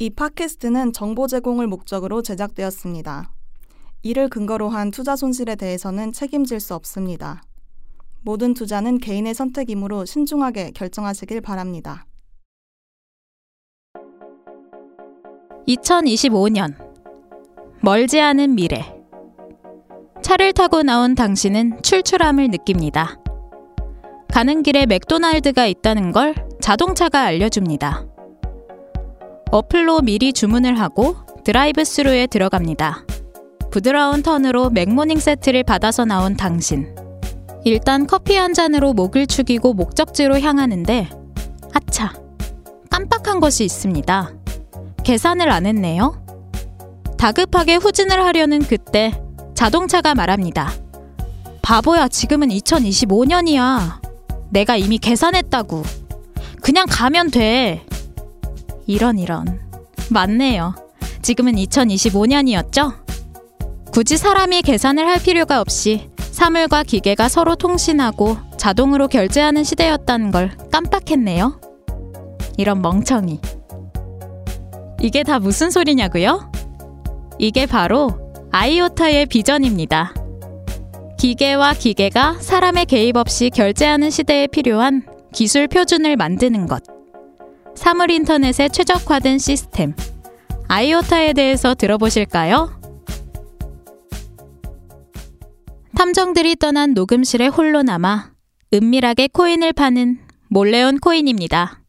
이 팟캐스트는 정보 제공을 목적으로 제작되었습니다. 이를 근거로 한 투자 손실에 대해서는 책임질 수 없습니다. 모든 투자는 개인의 선택이므로 신중하게 결정하시길 바랍니다. 2025년 멀지 않은 미래 차를 타고 나온 당신은 출출함을 느낍니다. 가는 길에 맥도날드가 있다는 걸 자동차가 알려줍니다. 어플로 미리 주문을 하고 드라이브 스루에 들어갑니다. 부드러운 턴으로 맥모닝 세트를 받아서 나온 당신. 일단 커피 한 잔으로 목을 축이고 목적지로 향하는데, 아차! 깜빡한 것이 있습니다. 계산을 안 했네요. 다급하게 후진을 하려는 그때 자동차가 말합니다. 바보야, 지금은 2025년이야. 내가 이미 계산했다고. 그냥 가면 돼. 이런 이런. 맞네요. 지금은 2025년이었죠? 굳이 사람이 계산을 할 필요가 없이 사물과 기계가 서로 통신하고 자동으로 결제하는 시대였다는 걸 깜빡했네요. 이런 멍청이. 이게 다 무슨 소리냐고요? 이게 바로 아이오타의 비전입니다. 기계와 기계가 사람의 개입 없이 결제하는 시대에 필요한 기술 표준을 만드는 것. 사물 인터넷에 최적화된 시스템. 아이오타에 대해서 들어보실까요? 탐정들이 떠난 녹음실에 홀로 남아 은밀하게 코인을 파는 몰레온 코인입니다.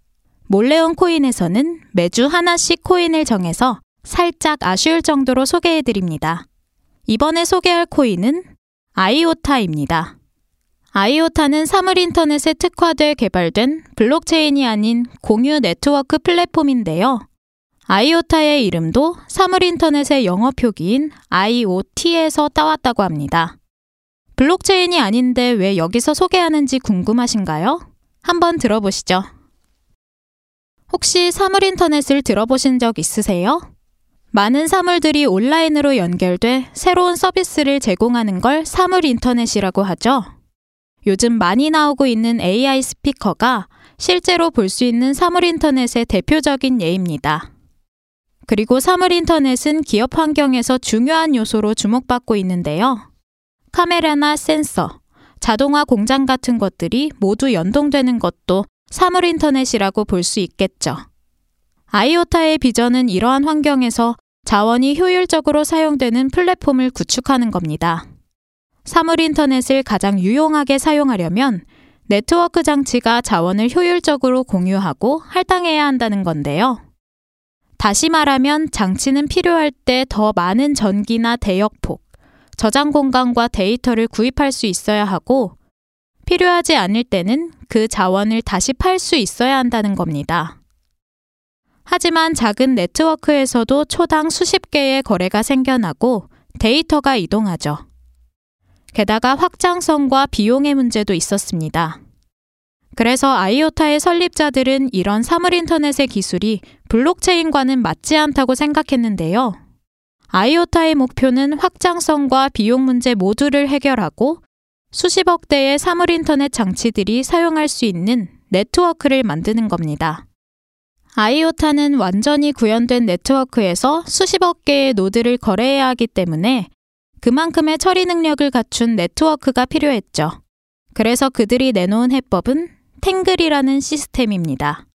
몰레온 코인에서는 매주 하나씩 코인을 정해서 살짝 아쉬울 정도로 소개해드립니다. 이번에 소개할 코인은 아이오타입니다. 아이오타는 사물 인터넷에 특화돼 개발된 블록체인이 아닌 공유 네트워크 플랫폼인데요. 아이오타의 이름도 사물 인터넷의 영어 표기인 IoT에서 따왔다고 합니다. 블록체인이 아닌데 왜 여기서 소개하는지 궁금하신가요? 한번 들어보시죠. 혹시 사물 인터넷을 들어보신 적 있으세요? 많은 사물들이 온라인으로 연결돼 새로운 서비스를 제공하는 걸 사물 인터넷이라고 하죠. 요즘 많이 나오고 있는 AI 스피커가 실제로 볼 수 있는 사물 인터넷의 대표적인 예입니다. 그리고 사물 인터넷은 기업 환경에서 중요한 요소로 주목받고 있는데요. 카메라나 센서, 자동화 공장 같은 것들이 모두 연동되는 것도 사물 인터넷이라고 볼 수 있겠죠. 아이오타의 비전은 이러한 환경에서 자원이 효율적으로 사용되는 플랫폼을 구축하는 겁니다. 사물 인터넷을 가장 유용하게 사용하려면 네트워크 장치가 자원을 효율적으로 공유하고 할당해야 한다는 건데요. 다시 말하면 장치는 필요할 때 더 많은 전기나 대역폭, 저장 공간과 데이터를 구입할 수 있어야 하고 필요하지 않을 때는 그 자원을 다시 팔 수 있어야 한다는 겁니다. 하지만 작은 네트워크에서도 초당 수십 개의 거래가 생겨나고 데이터가 이동하죠. 게다가 확장성과 비용의 문제도 있었습니다. 그래서 아이오타의 설립자들은 이런 사물 인터넷의 기술이 블록체인과는 맞지 않다고 생각했는데요. 아이오타의 목표는 확장성과 비용 문제 모두를 해결하고 수십억 대의 사물 인터넷 장치들이 사용할 수 있는 네트워크를 만드는 겁니다. 아이오타는 완전히 구현된 네트워크에서 수십억 개의 노드를 거래해야 하기 때문에 그만큼의 처리 능력을 갖춘 네트워크가 필요했죠. 그래서 그들이 내놓은 해법은 탱글이라는 시스템입니다.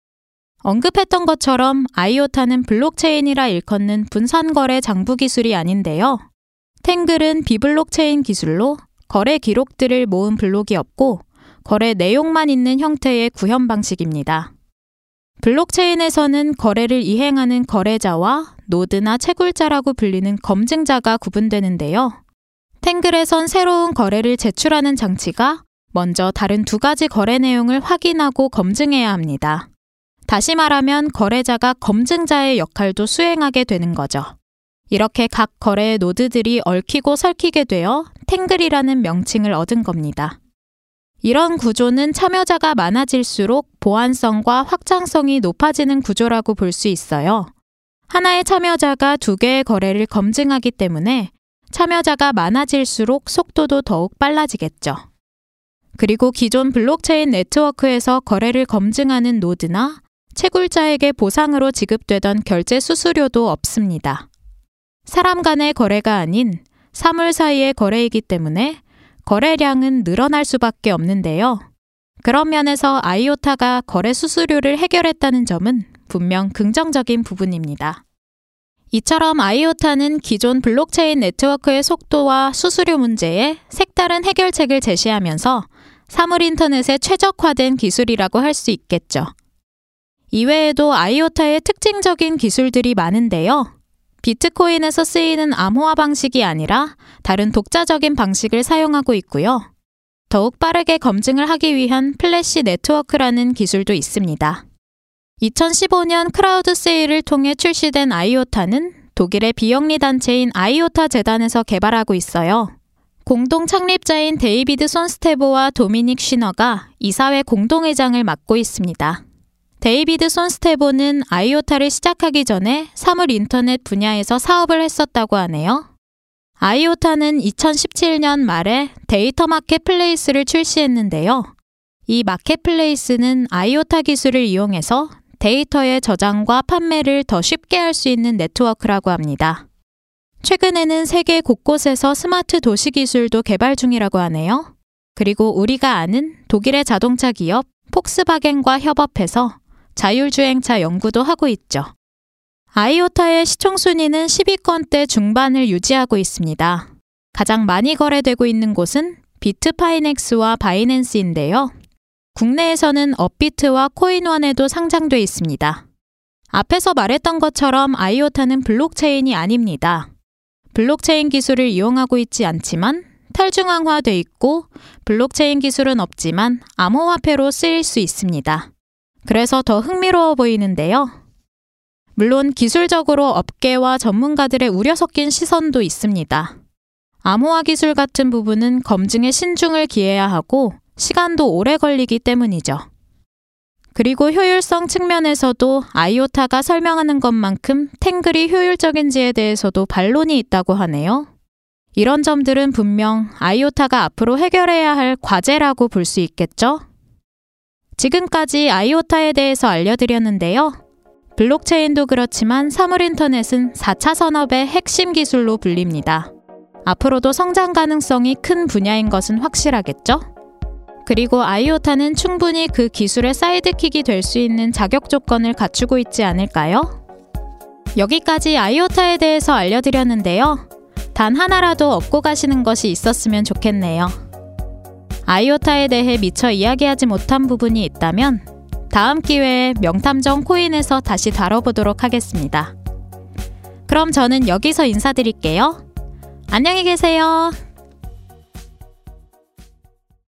언급했던 것처럼 아이오타는 블록체인이라 일컫는 분산거래 장부 기술이 아닌데요. 탱글은 비블록체인 기술로 거래 기록들을 모은 블록이 없고 거래 내용만 있는 형태의 구현 방식입니다. 블록체인에서는 거래를 이행하는 거래자와 노드나 채굴자라고 불리는 검증자가 구분되는데요. 탱글에선 새로운 거래를 제출하는 장치가 먼저 다른 두 가지 거래 내용을 확인하고 검증해야 합니다. 다시 말하면 거래자가 검증자의 역할도 수행하게 되는 거죠. 이렇게 각 거래의 노드들이 얽히고 설키게 되어 탱글이라는 명칭을 얻은 겁니다. 이런 구조는 참여자가 많아질수록 보안성과 확장성이 높아지는 구조라고 볼 수 있어요. 하나의 참여자가 두 개의 거래를 검증하기 때문에 참여자가 많아질수록 속도도 더욱 빨라지겠죠. 그리고 기존 블록체인 네트워크에서 거래를 검증하는 노드나 채굴자에게 보상으로 지급되던 결제 수수료도 없습니다. 사람 간의 거래가 아닌 사물 사이의 거래이기 때문에 거래량은 늘어날 수밖에 없는데요. 그런 면에서 아이오타가 거래 수수료를 해결했다는 점은 분명 긍정적인 부분입니다. 이처럼 아이오타는 기존 블록체인 네트워크의 속도와 수수료 문제에 색다른 해결책을 제시하면서 사물 인터넷에 최적화된 기술이라고 할 수 있겠죠. 이외에도 아이오타의 특징적인 기술들이 많은데요. 비트코인에서 쓰이는 암호화 방식이 아니라 다른 독자적인 방식을 사용하고 있고요. 더욱 빠르게 검증을 하기 위한 플래시 네트워크라는 기술도 있습니다. 2015년 crowd sale을 통해 출시된 아이오타는 독일의 비영리 단체인 아이오타 재단에서 개발하고 있어요. 공동 창립자인 데이비드 손스테보와 도미닉 쉬너가 이사회 공동회장을 맡고 있습니다. 데이비드 손스테보는 아이오타를 시작하기 전에 사물 인터넷 분야에서 사업을 했었다고 하네요. 아이오타는 2017년 말에 데이터 marketplace를 출시했는데요. 이 marketplace는 아이오타 기술을 이용해서 데이터의 저장과 판매를 더 쉽게 할 수 있는 네트워크라고 합니다. 최근에는 세계 곳곳에서 스마트 도시 기술도 개발 중이라고 하네요. 그리고 우리가 아는 독일의 자동차 기업 폭스바겐과 협업해서 자율주행차 연구도 하고 있죠. 아이오타의 시총 순위는 10위권대 중반을 유지하고 있습니다. 가장 많이 거래되고 있는 곳은 비트파이넥스와 바이낸스인데요. 국내에서는 업비트와 코인원에도 상장돼 있습니다. 앞에서 말했던 것처럼 아이오타는 블록체인이 아닙니다. 블록체인 기술을 이용하고 있지 않지만 탈중앙화돼 있고 블록체인 기술은 없지만 암호화폐로 쓰일 수 있습니다. 그래서 더 흥미로워 보이는데요. 물론 기술적으로 업계와 전문가들의 우려 섞인 시선도 있습니다. 암호화 기술 같은 부분은 검증에 신중을 기해야 하고 시간도 오래 걸리기 때문이죠. 그리고 효율성 측면에서도 아이오타가 설명하는 것만큼 탱글이 효율적인지에 대해서도 반론이 있다고 하네요. 이런 점들은 분명 아이오타가 앞으로 해결해야 할 과제라고 볼 수 있겠죠? 지금까지 아이오타에 대해서 알려드렸는데요. 블록체인도 그렇지만 사물인터넷은 4차 산업의 핵심 기술로 불립니다. 앞으로도 성장 가능성이 큰 분야인 것은 확실하겠죠? 그리고 아이오타는 충분히 그 기술의 사이드킥이 될 수 있는 자격 조건을 갖추고 있지 않을까요? 여기까지 아이오타에 대해서 알려드렸는데요. 단 하나라도 얻고 가시는 것이 있었으면 좋겠네요. 아이오타에 대해 미처 이야기하지 못한 부분이 있다면 다음 기회에 명탐정 코인에서 다시 다뤄보도록 하겠습니다. 그럼 저는 여기서 인사드릴게요. 안녕히 계세요.